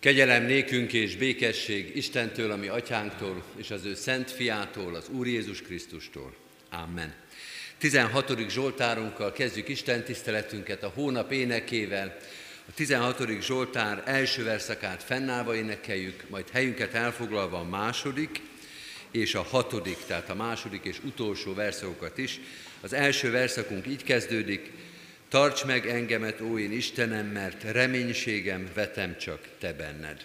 Kegyelem nékünk és békesség Istentől, ami atyánktól, és az ő szent fiától, az Úr Jézus Krisztustól. Amen. 16. Zsoltárunkkal kezdjük Isten tiszteletünket a hónap énekével. A 16. Zsoltár első verszakát fennállva énekeljük, majd helyünket elfoglalva a második és a hatodik, tehát a második és utolsó verszakokat is. Az első verszakunk így kezdődik, Tarts meg engemet, ó én Istenem, mert reménységem vetem csak Te benned.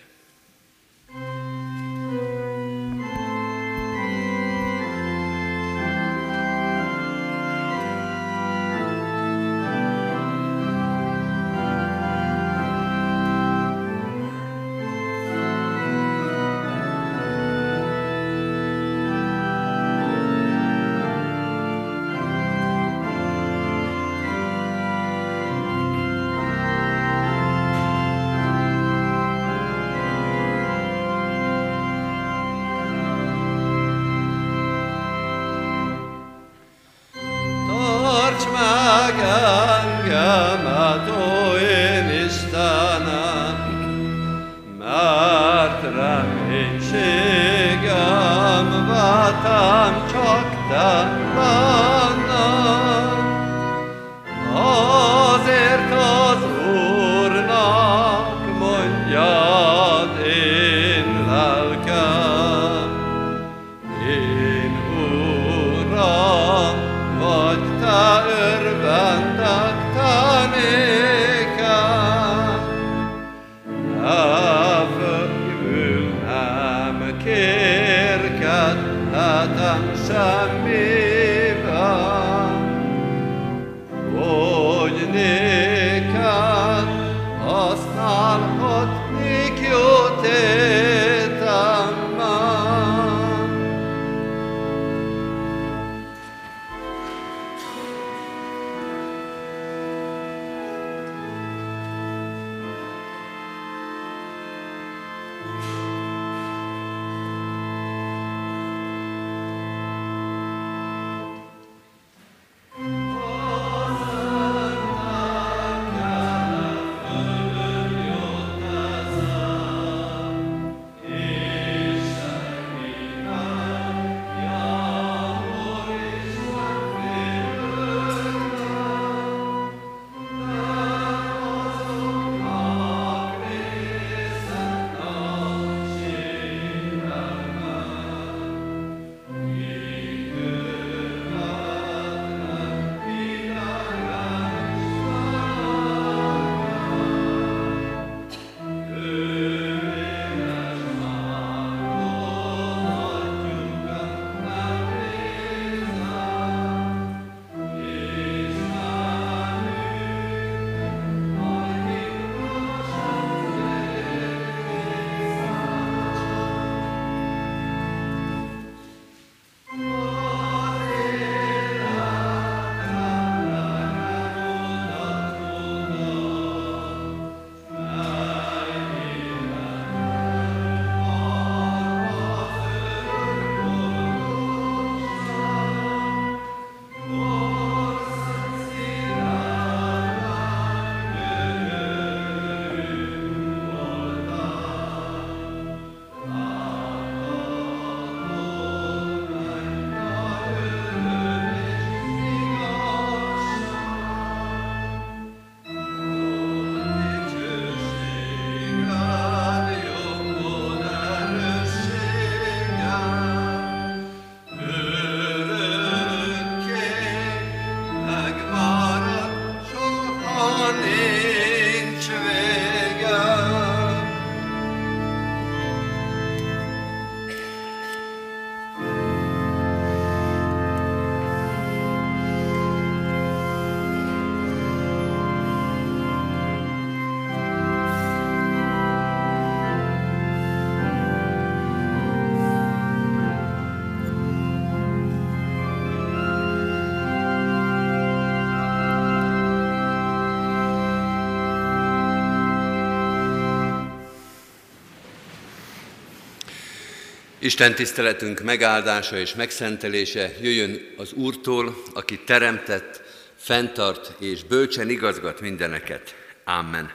Isten tiszteletünk megáldása és megszentelése jöjjön az Úrtól, aki teremtett, fenntart és bölcsen igazgat mindeneket. Amen.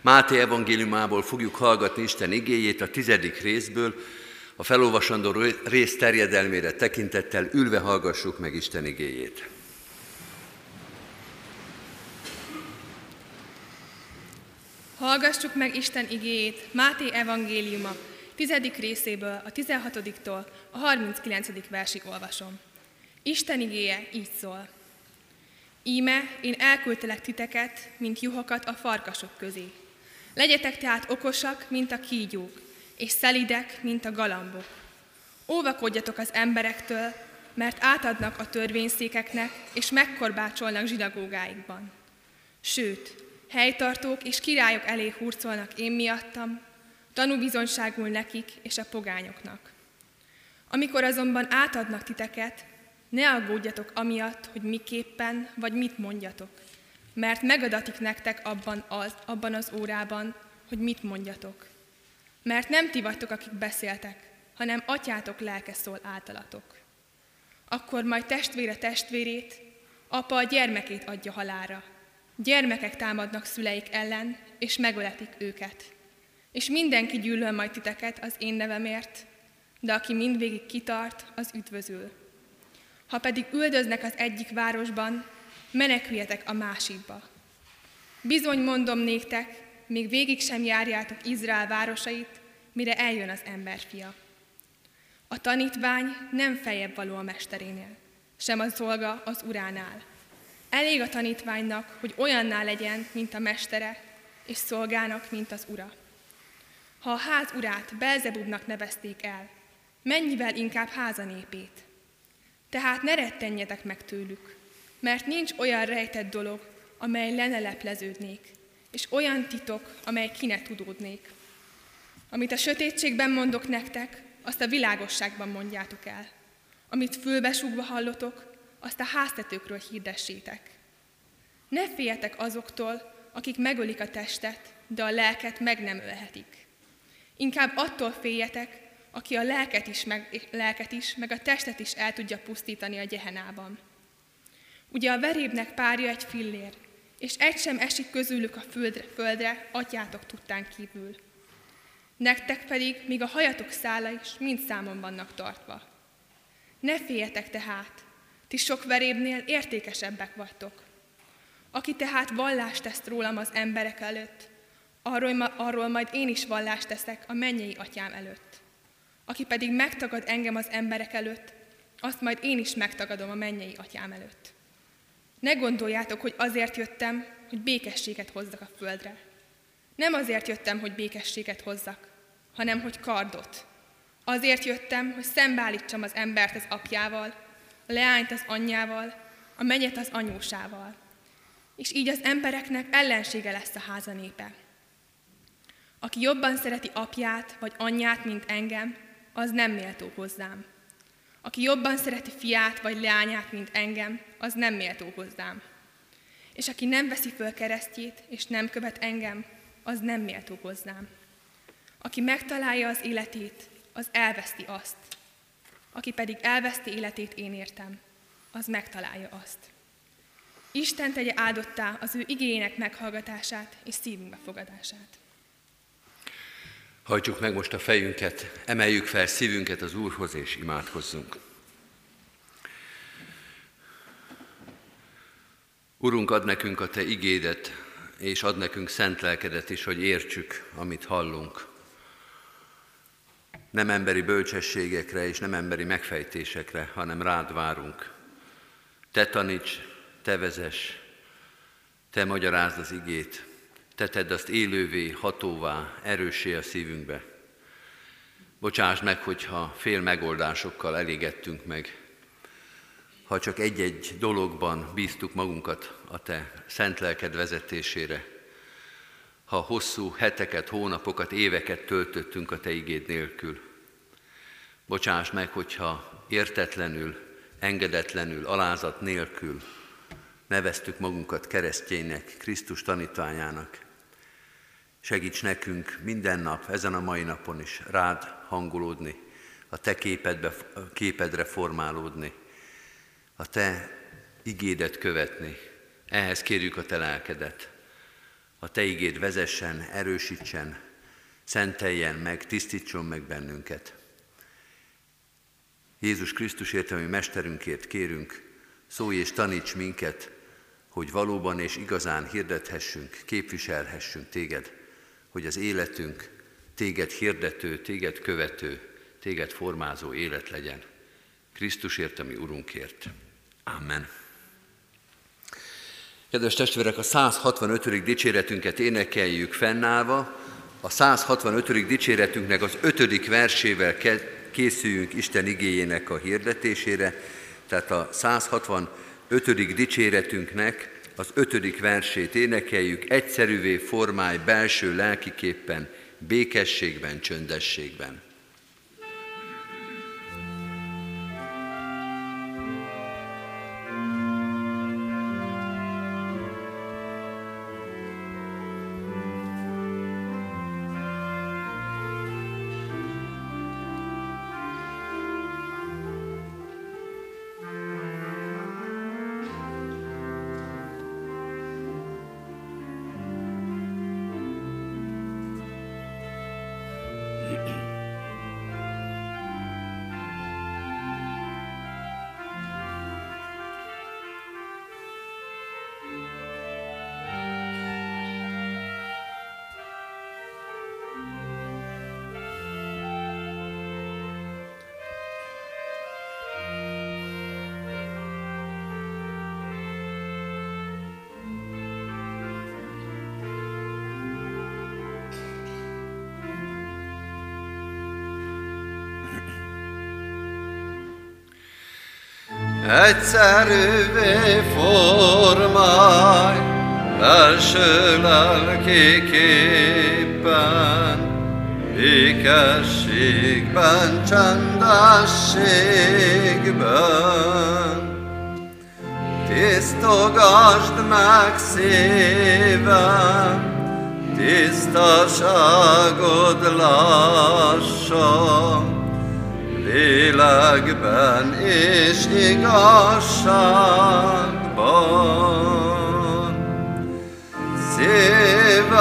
Máté evangéliumából fogjuk hallgatni Isten igéjét a tizedik részből, a felolvasandó rész terjedelmére tekintettel ülve hallgassuk meg Isten igéjét. Hallgassuk meg Isten igéjét Máté evangéliuma tizedik részéből, a 16-tól a 39. versig olvasom. Isten igéje így szól. Íme, én elküldtelek titeket, mint juhokat a farkasok közé. Legyetek tehát okosak, mint a kígyók, és szelidek, mint a galambok. Óvakodjatok az emberektől, mert átadnak a törvényszékeknek, és megkorbácsolnak zsinagógáikban. Sőt, helytartók és királyok elé hurcolnak én miattam, tanúbizonyságul nekik és a pogányoknak. Amikor azonban átadnak titeket, ne aggódjatok amiatt, hogy miképpen vagy mit mondjatok, mert megadatik nektek abban az, abban az órában, hogy mit mondjatok. Mert nem ti vagytok, akik beszéltek, hanem atyátok lelke szól általatok. Akkor majd testvére testvérét, apa a gyermekét adja halára. Gyermekek támadnak szüleik ellen, és megöletik őket. És mindenki gyűlöl majd titeket az én nevemért, de aki mindvégig kitart, az üdvözül. Ha pedig üldöznek az egyik városban, meneküljetek a másikba. Bizony mondom néktek, még végig sem járjátok Izrael városait, mire eljön az emberfia. A tanítvány nem feljebb való a mesterénél, sem a szolga az uránál. Elég a tanítványnak, hogy olyanná legyen, mint a mestere, és szolgának, mint az ura. Ha a ház urát Belzebubnak nevezték el, mennyivel inkább háza népét. Tehát ne rettenjetek meg tőlük, mert nincs olyan rejtett dolog, amely le ne lepleződnék, és olyan titok, amely ki ne tudódnék. Amit a sötétségben mondok nektek, azt a világosságban mondjátok el. Amit fülbesúgva hallotok, azt a háztetőkről hirdessétek. Ne féljetek azoktól, akik megölik a testet, de a lelket meg nem ölhetik. Inkább attól féljetek, aki a lelket is, meg, lelket is, meg a testet is el tudja pusztítani a gyehenában. Ugye a verébnek párja egy fillér, és egy sem esik közülük a földre, földre atyátok tudtán kívül. Nektek pedig, míg a hajatok szála is mind számon vannak tartva. Ne féljetek tehát, ti sok verébnél értékesebbek vagytok. Aki tehát vallást tesz rólam az emberek előtt, arról, arról majd én is vallást teszek a mennyei atyám előtt. Aki pedig megtagad engem az emberek előtt, azt majd én is megtagadom a mennyei atyám előtt. Ne gondoljátok, hogy azért jöttem, hogy békességet hozzak a földre. Nem azért jöttem, hogy békességet hozzak, hanem hogy kardot. Azért jöttem, hogy szembeállítsam az embert az apjával, a leányt az anyjával, a menyet az anyósával. És így az embereknek ellensége lesz a háza népe. Aki jobban szereti apját vagy anyját, mint engem, az nem méltó hozzám. Aki jobban szereti fiát vagy leányát, mint engem, az nem méltó hozzám. És aki nem veszi föl keresztjét, és nem követ engem, az nem méltó hozzám. Aki megtalálja az életét, az elveszti azt. Aki pedig elveszti életét én értem, az megtalálja azt. Isten tegye áldottá az ő igényének meghallgatását és szívünkbe fogadását. Hajtsuk meg most a fejünket, emeljük fel szívünket az Úrhoz, és imádkozzunk. Urunk, ad nekünk a Te igédet, és ad nekünk szent lelkedet is, hogy értsük, amit hallunk. Nem emberi bölcsességekre és nem emberi megfejtésekre, hanem rád várunk. Te taníts, Te vezess, Te magyarázd az igét, te tedd azt élővé, hatóvá, erősé a szívünkbe. Bocsáss meg, hogyha fél megoldásokkal elégettünk meg, ha csak egy-egy dologban bíztuk magunkat a Te szent lelked vezetésére, ha hosszú heteket, hónapokat, éveket töltöttünk a Te igéd nélkül. Bocsáss meg, hogyha értetlenül, engedetlenül, alázat nélkül neveztük magunkat keresztjének, Krisztus tanítványának, Segíts nekünk minden nap, ezen a mai napon is rád hangolódni, a te képedbe, képedre formálódni, a te igédet követni. Ehhez kérjük a te lelkedet. a Te igéd vezessen, erősítsen, szenteljen meg, tisztítson meg bennünket. Jézus Krisztus értelmi mesterünkért kérünk, szólj és taníts minket, hogy valóban és igazán hirdethessünk, képviselhessünk téged, hogy az életünk téged hirdető, téged követő, téged formázó élet legyen. Krisztusért, ami Urunkért. Amen. Kedves testvérek, a 165. dicséretünket énekeljük fennállva. A 165. dicséretünknek az ötödik versével készüljünk Isten igéjének a hirdetésére, tehát a 165. dicséretünknek az ötödik versét énekeljük, egyszerűvé formáj belső lelkiképpen, békességben, csöndességben. Egyszerűvé formálj, belső lelkiképpen, békességben, csendességben. Tisztogasd meg szívem, tisztaságod lassan, lélekben és igazságban. Szívemmel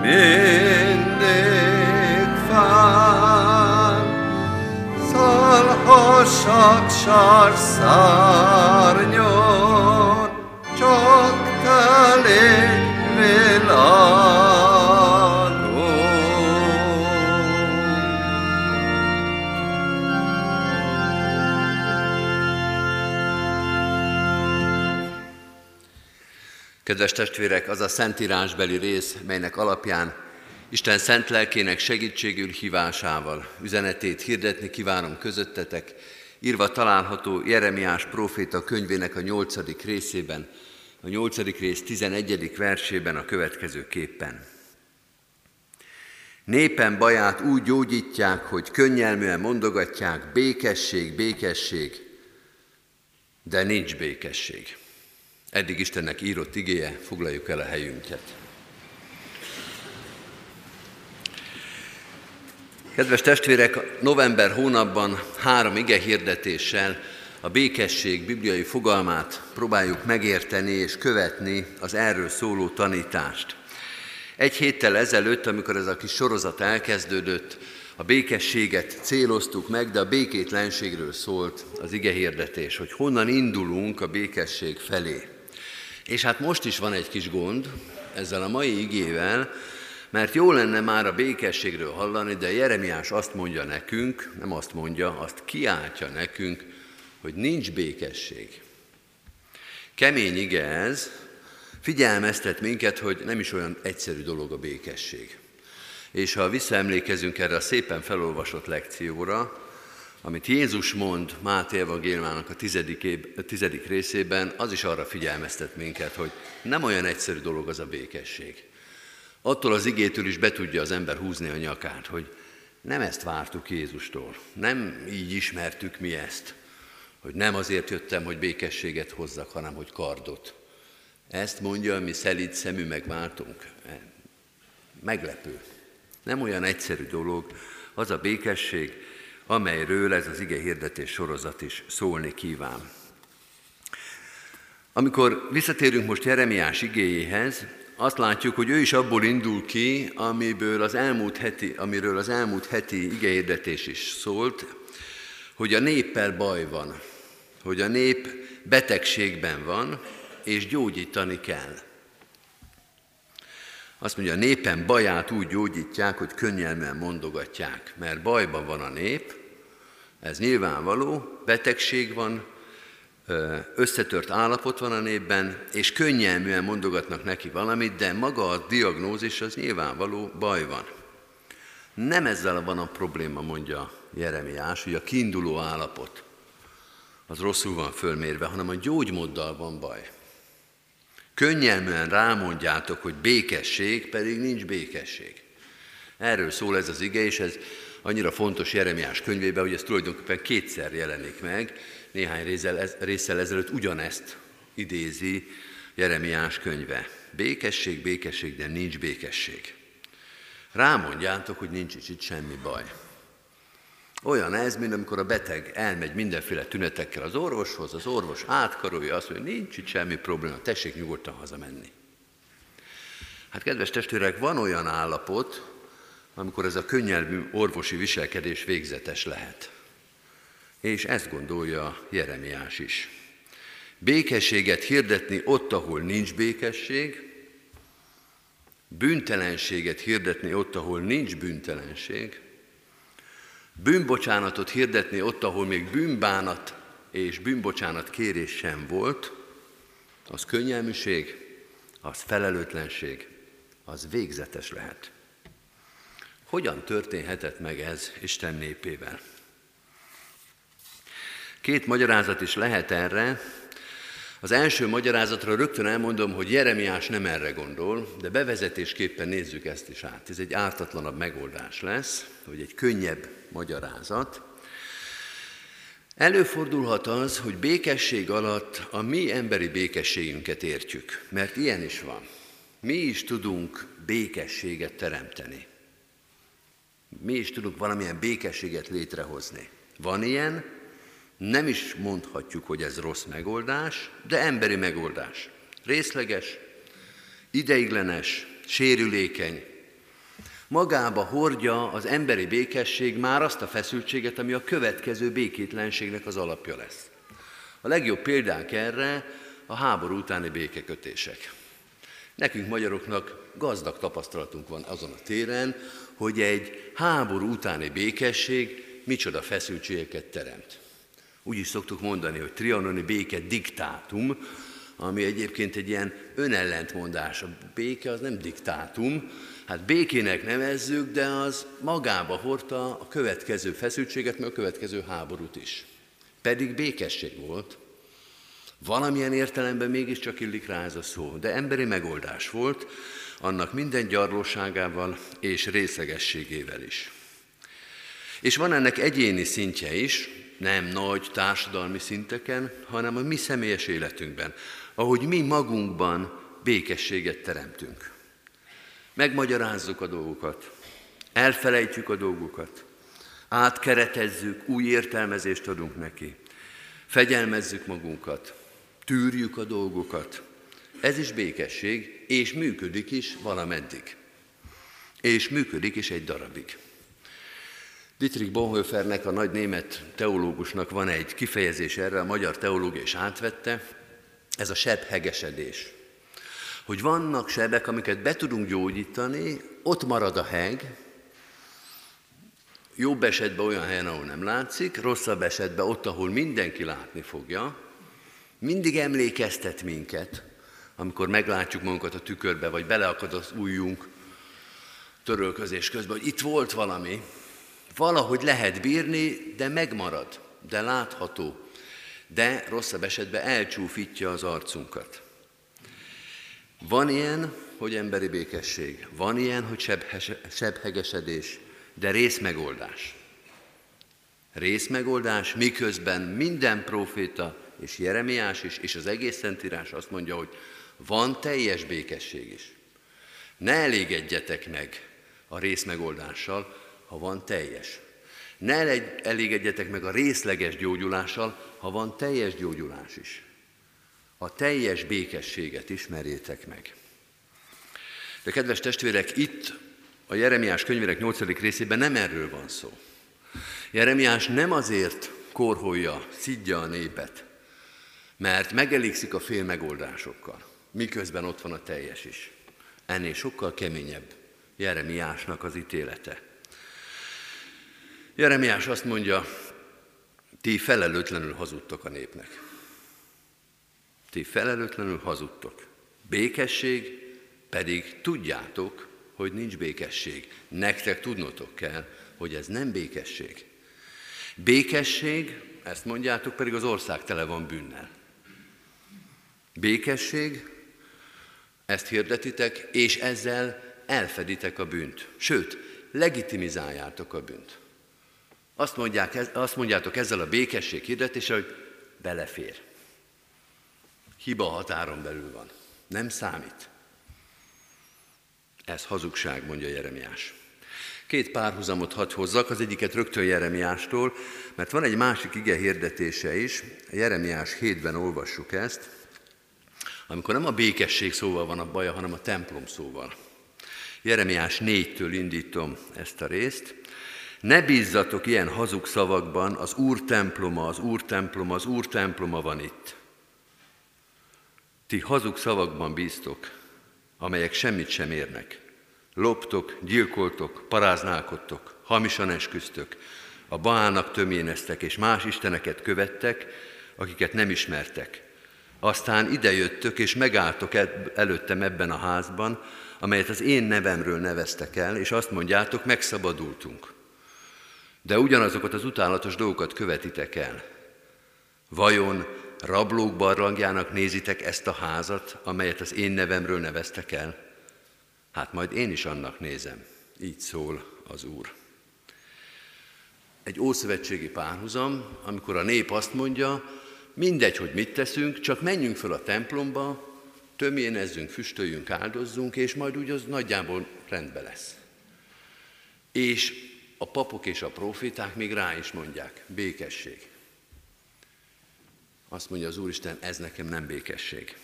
mindig fenn, szalhassak sár szárnyon, csak te légy világ. Kedves testvérek, az a szentírásbeli rész, melynek alapján Isten szent lelkének segítségül hívásával üzenetét hirdetni kívánom közöttetek, írva található Jeremiás próféta könyvének a nyolcadik részében, a nyolcadik rész tizenegyedik versében a következő képpen. Népen baját úgy gyógyítják, hogy könnyelműen mondogatják, békesség, békesség, de nincs békesség. Eddig Istennek írott igéje, foglaljuk el a helyünket. Kedves testvérek, november hónapban három ige hirdetéssel a békesség bibliai fogalmát próbáljuk megérteni és követni az erről szóló tanítást. Egy héttel ezelőtt, amikor ez a kis sorozat elkezdődött, a békességet céloztuk meg, de a békétlenségről szólt az ige hirdetés, hogy honnan indulunk a békesség felé. És hát most is van egy kis gond ezzel a mai igével, mert jó lenne már a békességről hallani, de Jeremiás azt mondja nekünk, nem azt mondja, azt kiáltja nekünk, hogy nincs békesség. Kemény ige ez, figyelmeztet minket, hogy nem is olyan egyszerű dolog a békesség. És ha visszaemlékezünk erre a szépen felolvasott lekcióra, amit Jézus mond Máté evangéliumának a tizedik, év, a tizedik részében, az is arra figyelmeztet minket, hogy nem olyan egyszerű dolog az a békesség. Attól az igétől is be tudja az ember húzni a nyakát, hogy nem ezt vártuk Jézustól, nem így ismertük mi ezt, hogy nem azért jöttem, hogy békességet hozzak, hanem hogy kardot. Ezt mondja, mi szelíd szemű megváltunk. Meglepő. Nem olyan egyszerű dolog az a békesség, amelyről ez az ige hirdetés sorozat is szólni kíván. Amikor visszatérünk most Jeremiás igéjéhez, azt látjuk, hogy ő is abból indul ki, amiből az elmúlt heti, amiről az elmúlt heti igehirdetés is szólt, hogy a néppel baj van, hogy a nép betegségben van, és gyógyítani kell. Azt mondja, a népen baját úgy gyógyítják, hogy könnyelmen mondogatják, mert bajban van a nép, ez nyilvánvaló, betegség van, összetört állapot van a népben, és könnyelműen mondogatnak neki valamit, de maga a diagnózis az nyilvánvaló, baj van. Nem ezzel van a probléma, mondja Jeremiás, hogy a kiinduló állapot az rosszul van fölmérve, hanem a gyógymóddal van baj. Könnyelműen rámondjátok, hogy békesség, pedig nincs békesség. Erről szól ez az ige, és ez annyira fontos Jeremiás könyvében, hogy ez tulajdonképpen kétszer jelenik meg, néhány részsel ezelőtt ugyanezt idézi Jeremiás könyve. Békesség, békesség, de nincs békesség. Rámondjátok, hogy nincs itt semmi baj. Olyan ez, mint amikor a beteg elmegy mindenféle tünetekkel az orvoshoz, az orvos átkarolja, azt mondja, nincs itt semmi probléma, tessék nyugodtan hazamenni. Hát kedves testvérek, van olyan állapot, amikor ez a könnyelmű orvosi viselkedés végzetes lehet. És ezt gondolja Jeremiás is. Békességet hirdetni ott, ahol nincs békesség, bűntelenséget hirdetni ott, ahol nincs bűntelenség, bűnbocsánatot hirdetni ott, ahol még bűnbánat és bűnbocsánat kérés sem volt, az könnyelműség, az felelőtlenség, az végzetes lehet. Hogyan történhetett meg ez Isten népével? Két magyarázat is lehet erre. Az első magyarázatra rögtön elmondom, hogy Jeremiás nem erre gondol, de bevezetésképpen nézzük ezt is át. Ez egy ártatlanabb megoldás lesz, vagy egy könnyebb magyarázat. Előfordulhat az, hogy békesség alatt a mi emberi békességünket értjük, mert ilyen is van. Mi is tudunk békességet teremteni. Mi is tudunk valamilyen békességet létrehozni. Van ilyen, nem is mondhatjuk, hogy ez rossz megoldás, de emberi megoldás. Részleges, ideiglenes, sérülékeny. Magába hordja az emberi békesség már azt a feszültséget, ami a következő békétlenségnek az alapja lesz. A legjobb példánk erre a háború utáni békekötések. Nekünk magyaroknak gazdag tapasztalatunk van azon a téren, hogy egy háború utáni békesség micsoda feszültségeket teremt. Úgy is szoktuk mondani, hogy trianoni béke diktátum, ami egyébként egy ilyen önellentmondás. A béke az nem diktátum, hát békének nevezzük, de az magába hordta a következő feszültséget, meg a következő háborút is. Pedig békesség volt. Valamilyen értelemben mégiscsak illik rá ez a szó, de emberi megoldás volt, annak minden gyarlóságával és részegességével is. És van ennek egyéni szintje is, nem nagy társadalmi szinteken, hanem a mi személyes életünkben, ahogy mi magunkban békességet teremtünk. Megmagyarázzuk a dolgokat, elfelejtjük a dolgokat, átkeretezzük, új értelmezést adunk neki, fegyelmezzük magunkat, tűrjük a dolgokat. Ez is békesség, és működik is valameddig. És működik is egy darabig. Dietrich Bonhoeffernek, a nagy német teológusnak van egy kifejezés erre, a magyar teológia is átvette, ez a seb hegesedés. Hogy vannak sebek, amiket be tudunk gyógyítani, ott marad a heg, jobb esetben olyan helyen, ahol nem látszik, rosszabb esetben ott, ahol mindenki látni fogja, mindig emlékeztet minket, amikor meglátjuk magunkat a tükörbe, vagy beleakad az ujjunk törölközés közben, hogy itt volt valami, Valahogy lehet bírni, de megmarad, de látható, de rosszabb esetben elcsúfítja az arcunkat. Van ilyen, hogy emberi békesség, van ilyen, hogy sebhegesedés, de részmegoldás. Részmegoldás, miközben minden proféta, és Jeremiás is, és az egész Szentírás azt mondja, hogy van teljes békesség is. Ne elégedjetek meg a részmegoldással, ha van teljes. Ne elégedjetek meg a részleges gyógyulással, ha van teljes gyógyulás is. a teljes békességet ismerjétek meg. De kedves testvérek, itt a Jeremiás könyvének 8. részében nem erről van szó. Jeremiás nem azért korholja, szidja a népet, mert megelégszik a fél megoldásokkal, miközben ott van a teljes is. Ennél sokkal keményebb Jeremiásnak az ítélete. Jeremiás azt mondja, ti felelőtlenül hazudtok a népnek. Ti felelőtlenül hazudtok. Békesség, pedig tudjátok, hogy nincs békesség. Nektek tudnotok kell, hogy ez nem békesség. Békesség, ezt mondjátok, pedig az ország tele van bűnnel. Békesség, ezt hirdetitek, és ezzel elfeditek a bűnt. Sőt, legitimizáljátok a bűnt. Azt, mondják, azt mondjátok ezzel a békesség hirdetése, hogy belefér. Hiba határon belül van. Nem számít. Ez hazugság, mondja Jeremiás. Két párhuzamot hadd hozzak, az egyiket rögtön Jeremiástól, mert van egy másik ige hirdetése is, Jeremiás 7-ben olvassuk ezt, amikor nem a békesség szóval van a baja, hanem a templom szóval. Jeremiás 4-től indítom ezt a részt. Ne bízzatok ilyen hazug szavakban, az Úr temploma, az Úr temploma, az Úr temploma van itt. Ti hazug szavakban bíztok, amelyek semmit sem érnek. Loptok, gyilkoltok, paráználkodtok, hamisan esküztök, a Baának töméneztek, és más isteneket követtek, akiket nem ismertek. Aztán idejöttök, és megálltok előttem ebben a házban, amelyet az én nevemről neveztek el, és azt mondjátok, megszabadultunk. De ugyanazokat az utálatos dolgokat követitek el. Vajon rablók barlangjának nézitek ezt a házat, amelyet az én nevemről neveztek el? Hát majd én is annak nézem. Így szól az Úr. Egy ószövetségi párhuzam, amikor a nép azt mondja, mindegy, hogy mit teszünk, csak menjünk föl a templomba, tömjénezzünk, füstöljünk, áldozzunk, és majd úgy az nagyjából rendben lesz. És a papok és a profiták még rá is mondják, békesség. Azt mondja az Úristen, ez nekem nem békesség.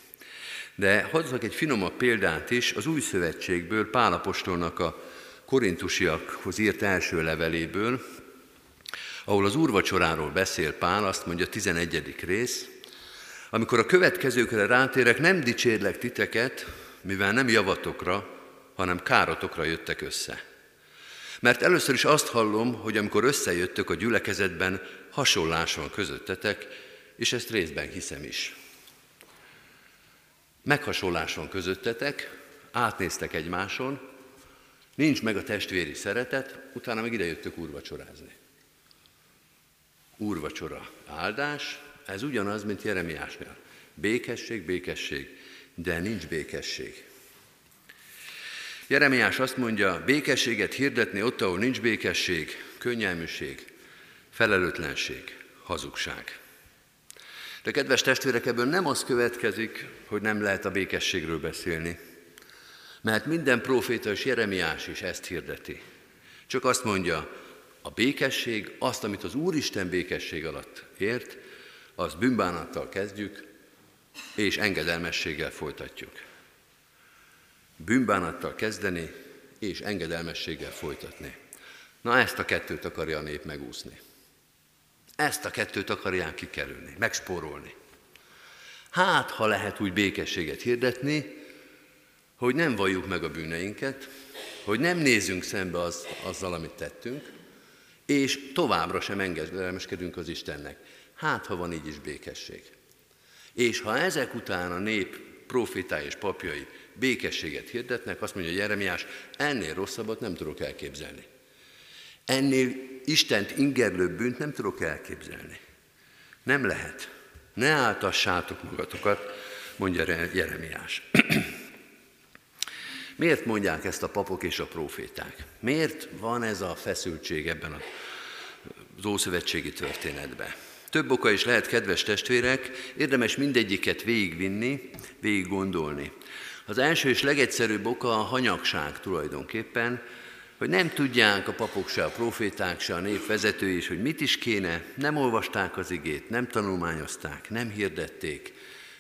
De hozzak egy finomabb példát is, az új szövetségből, Pálapostolnak a korintusiakhoz írt első leveléből, ahol az úrvacsoráról beszél Pál, azt mondja 11. rész, amikor a következőkre rátérek, nem dicsérlek titeket, mivel nem javatokra, hanem károtokra jöttek össze. Mert először is azt hallom, hogy amikor összejöttök a gyülekezetben, hasonlás van közöttetek, és ezt részben hiszem is. Meghasonlás van közöttetek, átnéztek egymáson, nincs meg a testvéri szeretet, utána meg idejöttök úrvacsorázni. Úrvacsora áldás, ez ugyanaz, mint Jeremiásnál. Békesség, békesség, de nincs békesség. Jeremiás azt mondja, békességet hirdetni ott, ahol nincs békesség, könnyelműség, felelőtlenség, hazugság. De kedves testvérek, ebből nem az következik, hogy nem lehet a békességről beszélni. Mert minden proféta és Jeremiás is ezt hirdeti. Csak azt mondja, a békesség, azt, amit az Úristen békesség alatt ért, az bűnbánattal kezdjük, és engedelmességgel folytatjuk. Bűnbánattal kezdeni, és engedelmességgel folytatni. Na ezt a kettőt akarja a nép megúszni. Ezt a kettőt akarják kikerülni, megspórolni. Hát, ha lehet úgy békességet hirdetni, hogy nem valljuk meg a bűneinket, hogy nem nézzünk szembe az, azzal, amit tettünk, és továbbra sem engedelmeskedünk az Istennek. Hát, ha van így is békesség. És ha ezek után a nép profitái és papjai békességet hirdetnek, azt mondja Jeremiás, ennél rosszabbat nem tudok elképzelni. Ennél Istent ingerlő bűnt nem tudok elképzelni. Nem lehet. Ne áltassátok magatokat, mondja Jeremiás. Miért mondják ezt a papok és a proféták? Miért van ez a feszültség ebben az ószövetségi történetben? Több oka is lehet, kedves testvérek, érdemes mindegyiket végigvinni, végig gondolni. Az első és legegyszerűbb oka a hanyagság tulajdonképpen, hogy nem tudják a papok se, a proféták se, a nép vezetői is, hogy mit is kéne, nem olvasták az igét, nem tanulmányozták, nem hirdették,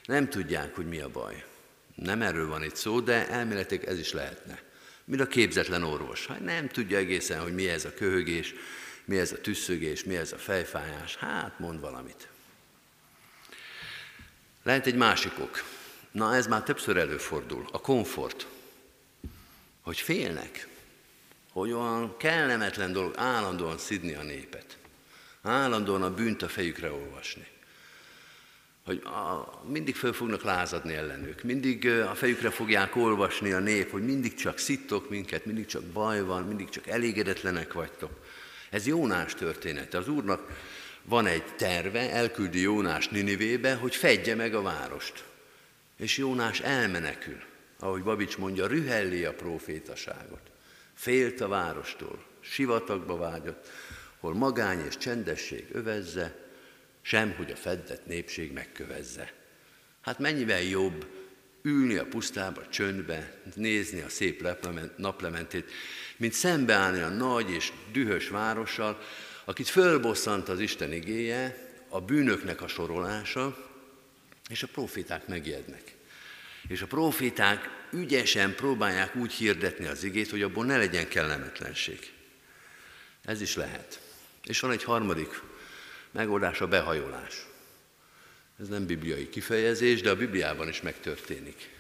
Nem tudják, hogy mi a baj. Nem erről van itt szó, de elméletek ez is lehetne. Mint a képzetlen orvos. Hát nem tudja egészen, hogy mi ez a köhögés, mi ez a tüsszögés, mi ez a fejfájás. Hát mond valamit. Lehet egy másik ok. Na ez már többször előfordul. A komfort. Hogy félnek. Hogy olyan kellemetlen dolog állandóan szidni a népet. Állandóan a bűnt a fejükre olvasni hogy a, mindig föl fognak lázadni ellenük, mindig a fejükre fogják olvasni a nép, hogy mindig csak szittok minket, mindig csak baj van, mindig csak elégedetlenek vagytok. Ez Jónás története. Az Úrnak van egy terve, elküldi Jónás Ninivébe, hogy fedje meg a várost. És Jónás elmenekül, ahogy Babics mondja, rühelli a profétaságot. Félt a várostól, sivatagba vágyott, hol magány és csendesség övezze, sem hogy a feddett népség megkövezze. Hát mennyivel jobb ülni a pusztába, csöndbe, nézni a szép naplementét, mint szembeállni a nagy és dühös várossal, akit fölbosszant az Isten igéje, a bűnöknek a sorolása, és a profiták megjednek. És a profiták ügyesen próbálják úgy hirdetni az igét, hogy abból ne legyen kellemetlenség. Ez is lehet. És van egy harmadik megoldás a behajolás. Ez nem bibliai kifejezés, de a Bibliában is megtörténik.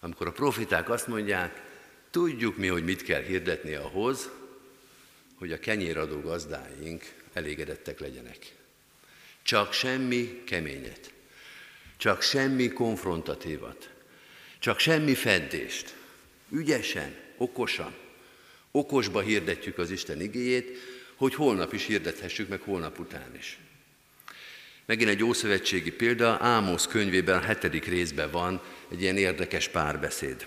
Amikor a profiták azt mondják, tudjuk mi, hogy mit kell hirdetni ahhoz, hogy a kenyéradó gazdáink elégedettek legyenek. Csak semmi keményet, csak semmi konfrontatívat, csak semmi feddést. Ügyesen, okosan, okosba hirdetjük az Isten igéjét, hogy holnap is hirdethessük, meg holnap után is. Megint egy ószövetségi példa, Ámosz könyvében, a hetedik részben van egy ilyen érdekes párbeszéd.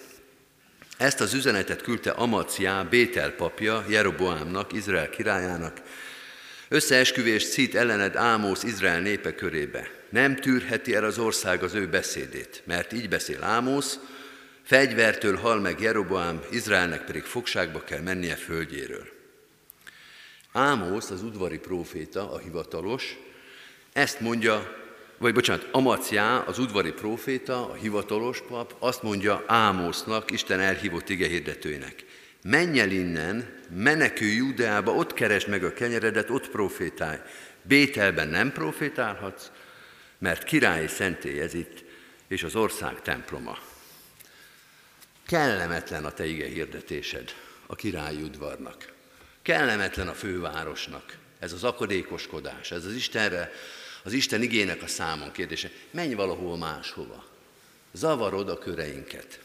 Ezt az üzenetet küldte Amaciá, Bétel papja, Jeroboámnak, Izrael királyának, összeesküvést szít ellened Ámosz Izrael népe körébe. Nem tűrheti el az ország az ő beszédét, mert így beszél Ámosz, fegyvertől hal meg Jeroboám, Izraelnek pedig fogságba kell mennie földjéről. Ámosz, az udvari próféta, a hivatalos, ezt mondja, vagy bocsánat, Amaciá, az udvari próféta, a hivatalos pap, azt mondja Ámosznak, Isten elhívott ige hirdetőinek. Menj el innen, menekülj Judeába, ott keresd meg a kenyeredet, ott profétálj. Bételben nem profétálhatsz, mert királyi szentély ez itt, és az ország temploma. Kellemetlen a te ige hirdetésed a királyi udvarnak. Kellemetlen a fővárosnak ez az akadékoskodás, ez az Istenre, az Isten igének a számon kérdése. Menj valahol máshova. Zavarod a köreinket.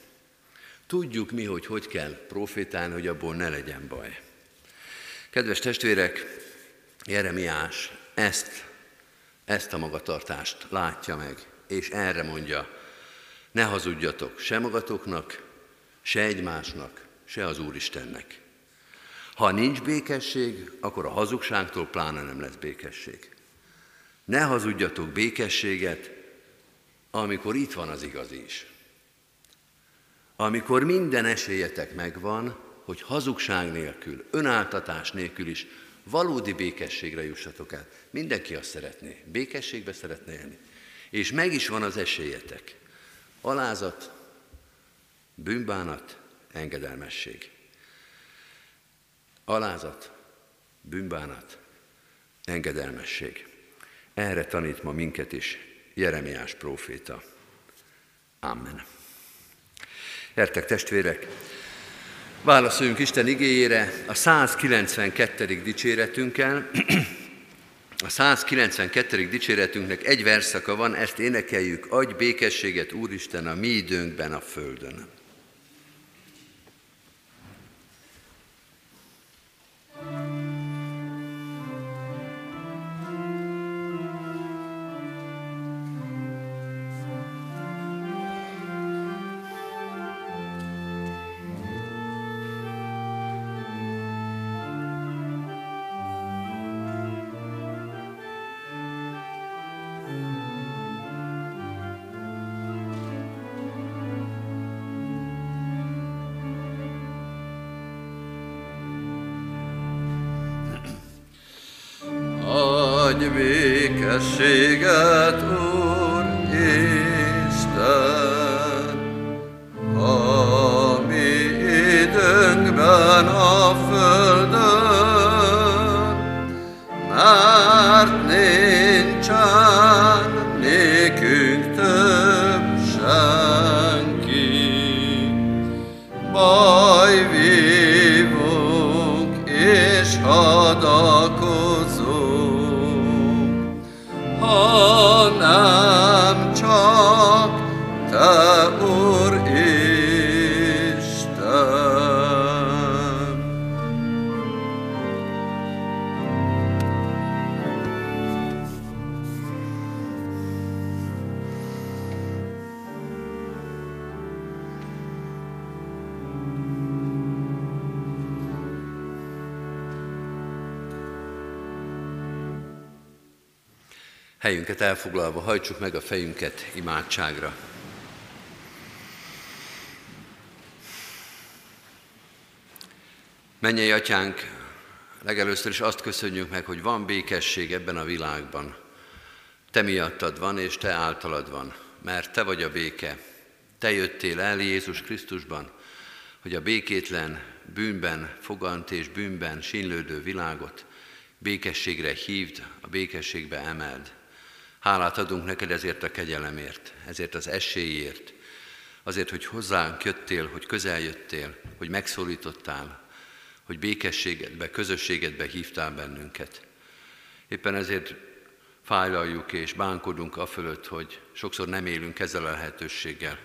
Tudjuk mi, hogy hogy kell profétálni, hogy abból ne legyen baj. Kedves testvérek, Jeremiás ezt, ezt a magatartást látja meg, és erre mondja, ne hazudjatok se magatoknak, se egymásnak, se az Úristennek. Ha nincs békesség, akkor a hazugságtól pláne nem lesz békesség. Ne hazudjatok békességet, amikor itt van az igazi is. Amikor minden esélyetek megvan, hogy hazugság nélkül, önáltatás nélkül is valódi békességre jussatok el. Mindenki azt szeretné, békességbe szeretne élni. És meg is van az esélyetek. Alázat, bűnbánat, engedelmesség. Alázat, bűnbánat, engedelmesség. Erre tanít ma minket is Jeremiás próféta. Amen. Értek testvérek, válaszoljunk Isten igéjére a 192. dicséretünkkel. A 192. dicséretünknek egy verszaka van, ezt énekeljük, adj békességet Úristen a mi időnkben a földön. Adj békességet, Úr Isten, a mi időnkben a elfoglalva hajtsuk meg a fejünket imádságra. Mennyei atyánk, legelőször is azt köszönjük meg, hogy van békesség ebben a világban. Te miattad van, és te általad van, mert te vagy a béke. Te jöttél el Jézus Krisztusban, hogy a békétlen, bűnben fogant és bűnben sínlődő világot békességre hívd, a békességbe emeld. Hálát adunk neked ezért a kegyelemért, ezért az esélyért, azért, hogy hozzánk jöttél, hogy közel jöttél, hogy megszólítottál, hogy békességedbe, közösségedbe hívtál bennünket. Éppen ezért fájlaljuk és bánkodunk a fölött, hogy sokszor nem élünk ezzel a lehetőséggel,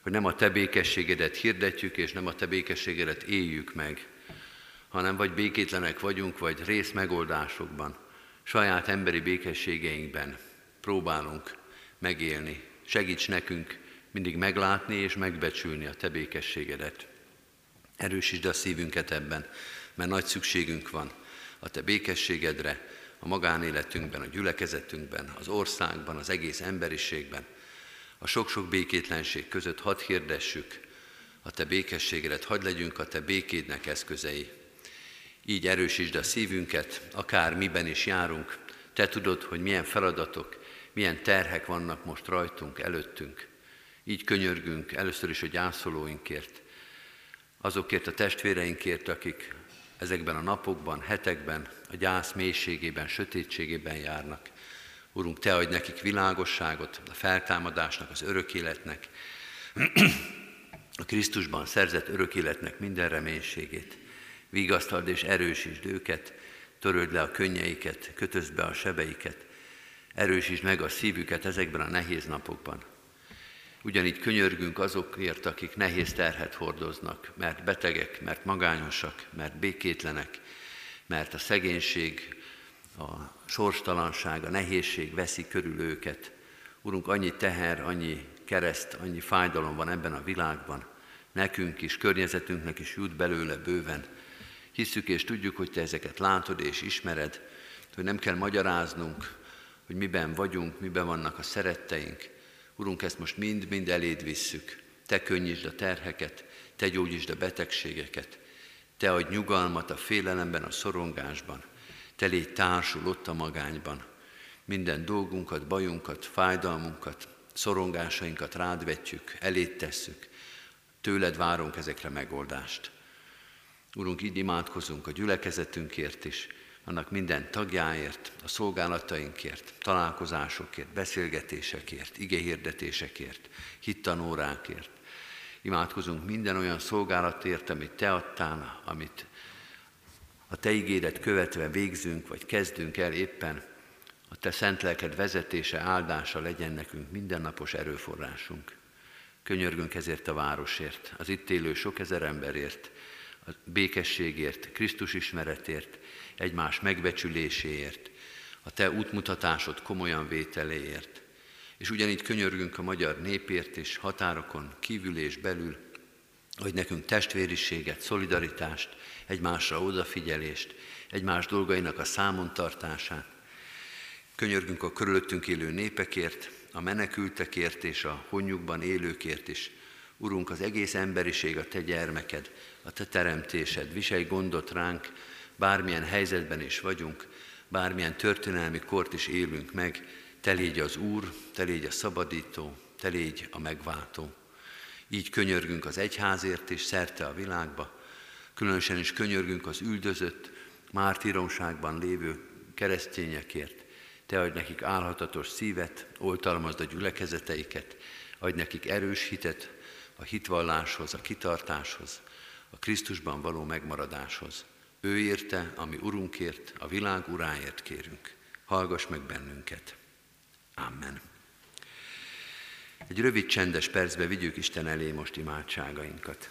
hogy nem a te békességedet hirdetjük, és nem a te békességedet éljük meg, hanem vagy békétlenek vagyunk, vagy rész megoldásokban, saját emberi békességeinkben próbálunk megélni. Segíts nekünk mindig meglátni és megbecsülni a te békességedet. Erősítsd a szívünket ebben, mert nagy szükségünk van a te békességedre, a magánéletünkben, a gyülekezetünkben, az országban, az egész emberiségben. A sok-sok békétlenség között hadd hirdessük a te békességedet, hadd legyünk a te békédnek eszközei. Így erősítsd a szívünket, akár miben is járunk. Te tudod, hogy milyen feladatok, milyen terhek vannak most rajtunk, előttünk. Így könyörgünk először is a gyászolóinkért, azokért a testvéreinkért, akik ezekben a napokban, hetekben, a gyász mélységében, sötétségében járnak. Urunk, Te adj nekik világosságot, a feltámadásnak, az örök életnek, a Krisztusban szerzett örök életnek minden reménységét. Vigasztald és erősítsd őket, töröld le a könnyeiket, kötözd be a sebeiket, erősítsd meg a szívüket ezekben a nehéz napokban. Ugyanígy könyörgünk azokért, akik nehéz terhet hordoznak, mert betegek, mert magányosak, mert békétlenek, mert a szegénység, a sorstalanság, a nehézség veszi körül őket. Urunk, annyi teher, annyi kereszt, annyi fájdalom van ebben a világban. Nekünk is, környezetünknek is jut belőle bőven. Hisszük és tudjuk, hogy Te ezeket látod és ismered, hogy nem kell magyaráznunk, hogy miben vagyunk, miben vannak a szeretteink, Urunk, ezt most mind-mind eléd visszük. Te könnyítsd a terheket, Te gyógyítsd a betegségeket, Te adj nyugalmat a félelemben, a szorongásban, Te légy társul ott a magányban. Minden dolgunkat, bajunkat, fájdalmunkat, szorongásainkat rád vetjük, eléd tesszük, tőled várunk ezekre megoldást. Urunk, így imádkozunk a gyülekezetünkért is, annak minden tagjáért, a szolgálatainkért, találkozásokért, beszélgetésekért, igehirdetésekért, hittanórákért. Imádkozunk minden olyan szolgálatért, amit Te adtál, amit a Te ígéret követve végzünk, vagy kezdünk el éppen, a Te szent lelked vezetése, áldása legyen nekünk mindennapos erőforrásunk. Könyörgünk ezért a városért, az itt élő sok ezer emberért, a békességért, Krisztus ismeretért, egymás megbecsüléséért, a te útmutatásod komolyan vételéért. És ugyanígy könyörgünk a magyar népért és határokon kívül és belül, hogy nekünk testvériséget, szolidaritást, egymásra odafigyelést, egymás dolgainak a számon tartását. Könyörgünk a körülöttünk élő népekért, a menekültekért és a honnyukban élőkért is. Urunk, az egész emberiség a Te gyermeked, a Te teremtésed. Viselj gondot ránk, bármilyen helyzetben is vagyunk, bármilyen történelmi kort is élünk meg, Te légy az Úr, Te légy a szabadító, Te légy a megváltó. Így könyörgünk az egyházért és szerte a világba, Különösen is könyörgünk az üldözött, mártíromságban lévő keresztényekért. Te adj nekik álhatatos szívet, oltalmazd a gyülekezeteiket, adj nekik erős hitet a hitvalláshoz, a kitartáshoz, a Krisztusban való megmaradáshoz. Ő érte, ami Urunkért, a világ uráért kérünk. Hallgass meg bennünket. Amen. Egy rövid csendes percbe vigyük Isten elé most imádságainkat.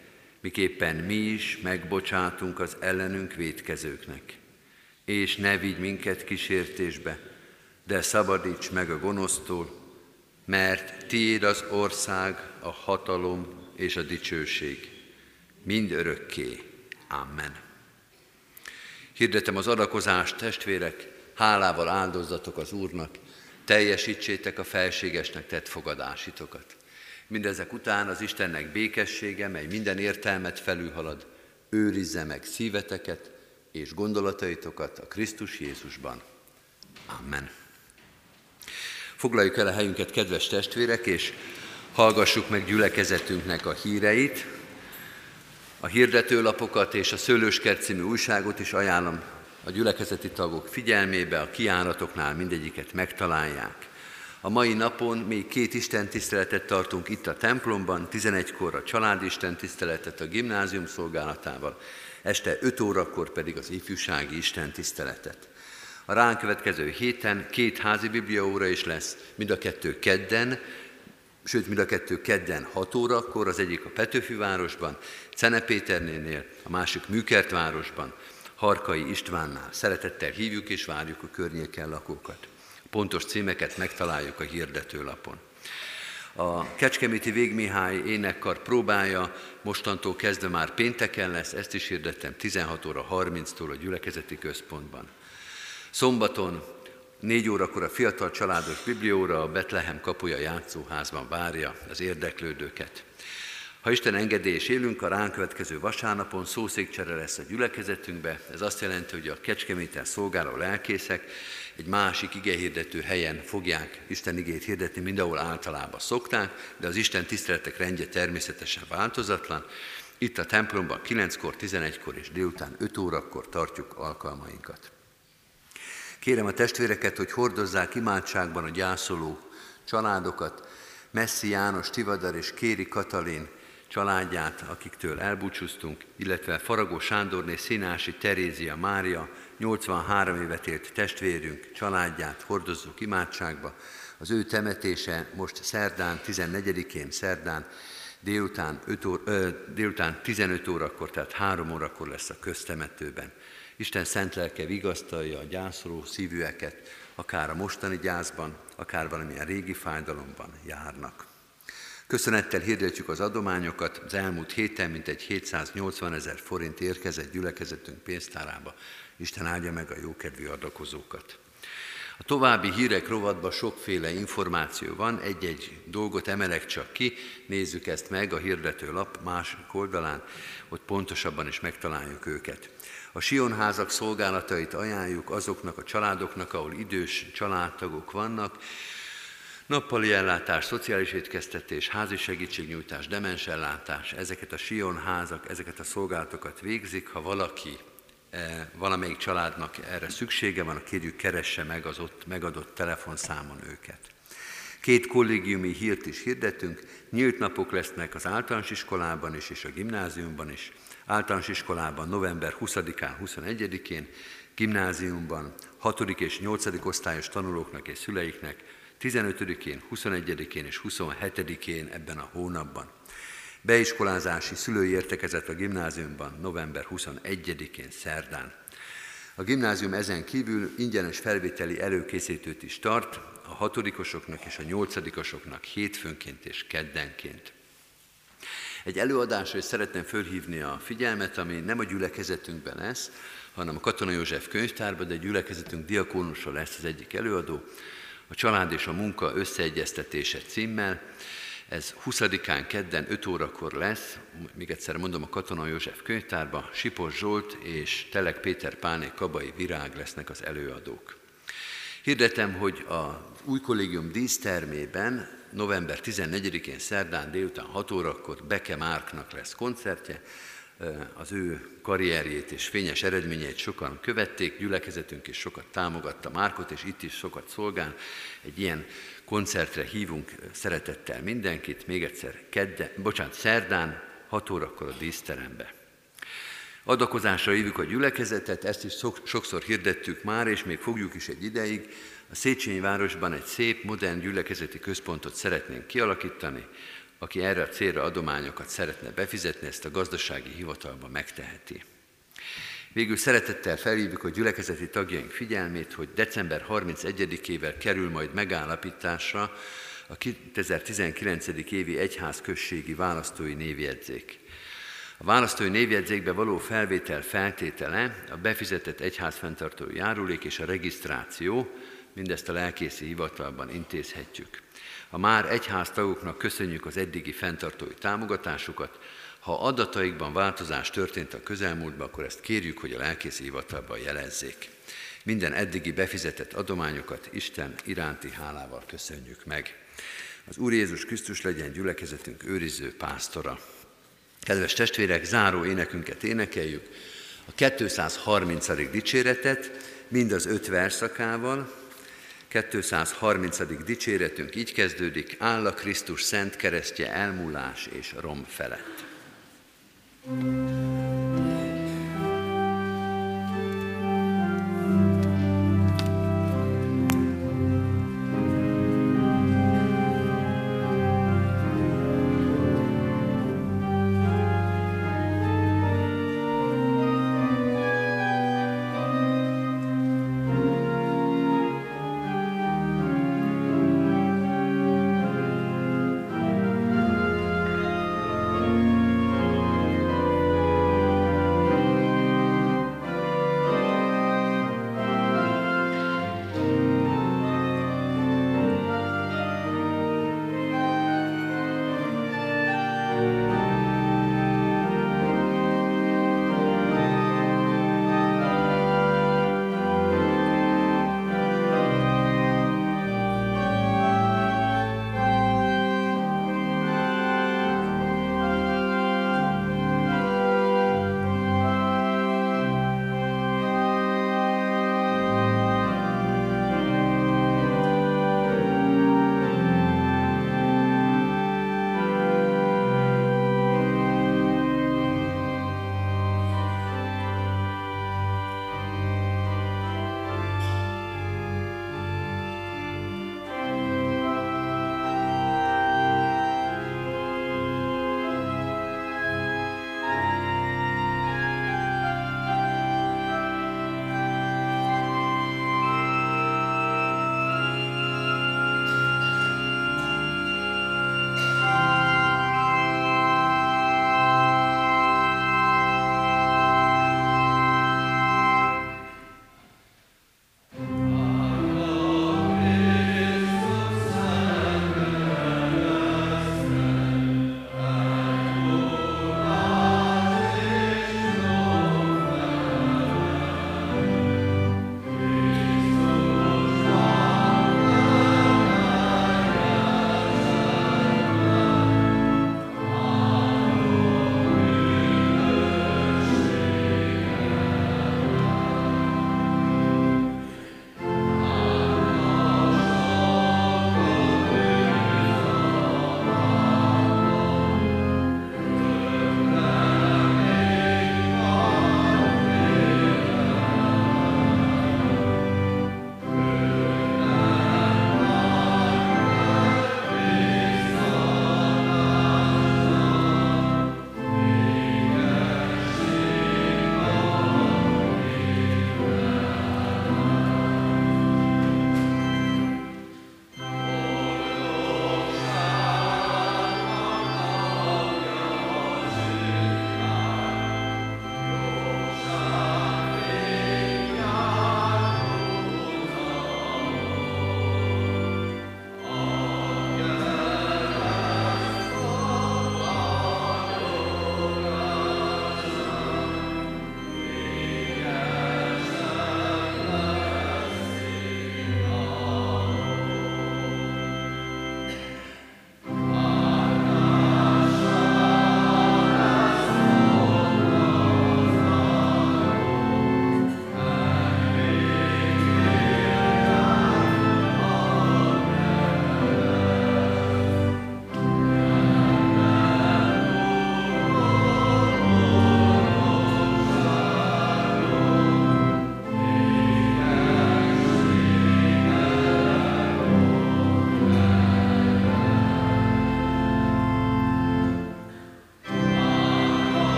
miképpen mi is megbocsátunk az ellenünk védkezőknek. És ne vigy minket kísértésbe, de szabadíts meg a gonosztól, mert tiéd az ország, a hatalom és a dicsőség, mind örökké. Amen. Hirdetem az adakozást, testvérek, hálával áldozzatok az Úrnak, teljesítsétek a felségesnek tett fogadásitokat. Mindezek után az Istennek békessége, mely minden értelmet felülhalad, őrizze meg szíveteket és gondolataitokat a Krisztus Jézusban. Amen. Foglaljuk el a helyünket, kedves testvérek, és hallgassuk meg gyülekezetünknek a híreit. A hirdetőlapokat és a Szőlőskert című újságot is ajánlom a gyülekezeti tagok figyelmébe, a kiáratoknál mindegyiket megtalálják. A mai napon még két Isten tiszteletet tartunk itt a templomban, 11-kor a család Isten tiszteletet a gimnázium szolgálatával, este 5 órakor pedig az ifjúsági Isten tiszteletet. A ránk következő héten két házi bibliaóra is lesz, mind a kettő kedden, sőt, mind a kettő kedden 6 órakor, az egyik a Petőfi városban, Cenepéternél, a másik Műkert városban, Harkai Istvánnál. Szeretettel hívjuk és várjuk a környéken lakókat. Pontos címeket megtaláljuk a hirdetőlapon. A Kecskeméti Végmihály énekkar próbája mostantól kezdve már pénteken lesz, ezt is hirdettem 16 óra 30-tól a gyülekezeti központban. Szombaton 4 órakor a fiatal családos biblióra a Betlehem kapuja játszóházban várja az érdeklődőket. Ha Isten engedély és élünk, a ránk következő vasárnapon szószékcsere lesz a gyülekezetünkbe. Ez azt jelenti, hogy a Kecskeméten szolgáló lelkészek egy másik igehirdető helyen fogják Isten igét hirdetni, mint ahol általában szokták, de az Isten tiszteletek rendje természetesen változatlan. Itt a templomban 9-kor, 11-kor és délután 5 órakor tartjuk alkalmainkat. Kérem a testvéreket, hogy hordozzák imádságban a gyászoló családokat, Messzi János, Tivadar és Kéri Katalin családját, akiktől elbúcsúztunk, illetve Faragó Sándorné, Színási Terézia Mária, 83 évet élt testvérünk családját hordozzuk imádságba. Az ő temetése most szerdán, 14-én szerdán, délután, 5 óra, ö, délután 15 órakor, tehát 3 órakor lesz a köztemetőben. Isten szent lelke vigasztalja a gyászoló szívűeket, akár a mostani gyászban, akár valamilyen régi fájdalomban járnak. Köszönettel hirdetjük az adományokat. Az elmúlt héten mintegy 780 ezer forint érkezett gyülekezetünk pénztárába. Isten áldja meg a jókedvű adakozókat. A további hírek rovatban sokféle információ van, egy-egy dolgot emelek csak ki, nézzük ezt meg a hirdető lap másik oldalán, ott pontosabban is megtaláljuk őket. A Sionházak szolgálatait ajánljuk azoknak a családoknak, ahol idős családtagok vannak, Nappali ellátás, szociális étkeztetés, házi segítségnyújtás, demensellátás, ezeket a Sion házak, ezeket a szolgálatokat végzik, ha valaki valamelyik családnak erre szüksége van, kérjük keresse meg az ott megadott telefonszámon őket. Két kollégiumi hírt is hirdetünk, nyílt napok lesznek az általános iskolában is és a gimnáziumban is. Általános iskolában november 20-án, 21-én, gimnáziumban 6. és 8. osztályos tanulóknak és szüleiknek 15-én, 21-én és 27-én ebben a hónapban. Beiskolázási szülői értekezet a gimnáziumban november 21-én szerdán. A gimnázium ezen kívül ingyenes felvételi előkészítőt is tart a hatodikosoknak és a nyolcadikosoknak hétfőnként és keddenként. Egy előadásra is szeretném fölhívni a figyelmet, ami nem a gyülekezetünkben lesz, hanem a Katona József könyvtárban, de gyülekezetünk diakónusa lesz az egyik előadó, a család és a munka összeegyeztetése címmel. Ez 20-án kedden 5 órakor lesz, még egyszer mondom, a Katona József könyvtárba, Sipos Zsolt és Telek Péter Páné Kabai Virág lesznek az előadók. Hirdetem, hogy a új kollégium dísztermében november 14-én szerdán délután 6 órakor Beke Márknak lesz koncertje, az ő karrierjét és fényes eredményeit sokan követték, gyülekezetünk is sokat támogatta Márkot, és itt is sokat szolgál. Egy ilyen koncertre hívunk szeretettel mindenkit, még egyszer kedde, bocsánat, szerdán, 6 órakor a díszterembe. Adakozásra hívjuk a gyülekezetet, ezt is sokszor hirdettük már, és még fogjuk is egy ideig. A Széchenyi városban egy szép, modern gyülekezeti központot szeretnénk kialakítani, aki erre a célra adományokat szeretne befizetni, ezt a gazdasági hivatalban megteheti. Végül szeretettel felhívjuk a gyülekezeti tagjaink figyelmét, hogy december 31-ével kerül majd megállapításra a 2019. évi egyházközségi választói névjegyzék. A választói névjegyzékbe való felvétel feltétele a befizetett egyházfenntartó járulék és a regisztráció, mindezt a lelkészi hivatalban intézhetjük. A már egyháztagoknak köszönjük az eddigi fenntartói támogatásukat, ha adataikban változás történt a közelmúltban, akkor ezt kérjük, hogy a lelkészi hivatalban jelezzék. Minden eddigi befizetett adományokat Isten iránti hálával köszönjük meg. Az Úr Jézus Krisztus legyen gyülekezetünk őriző pásztora. Kedves testvérek, záró énekünket énekeljük, a 230. dicséretet, mind az öt verszakával, 230. dicséretünk így kezdődik, áll a Krisztus szent keresztje elmúlás és rom felett. Música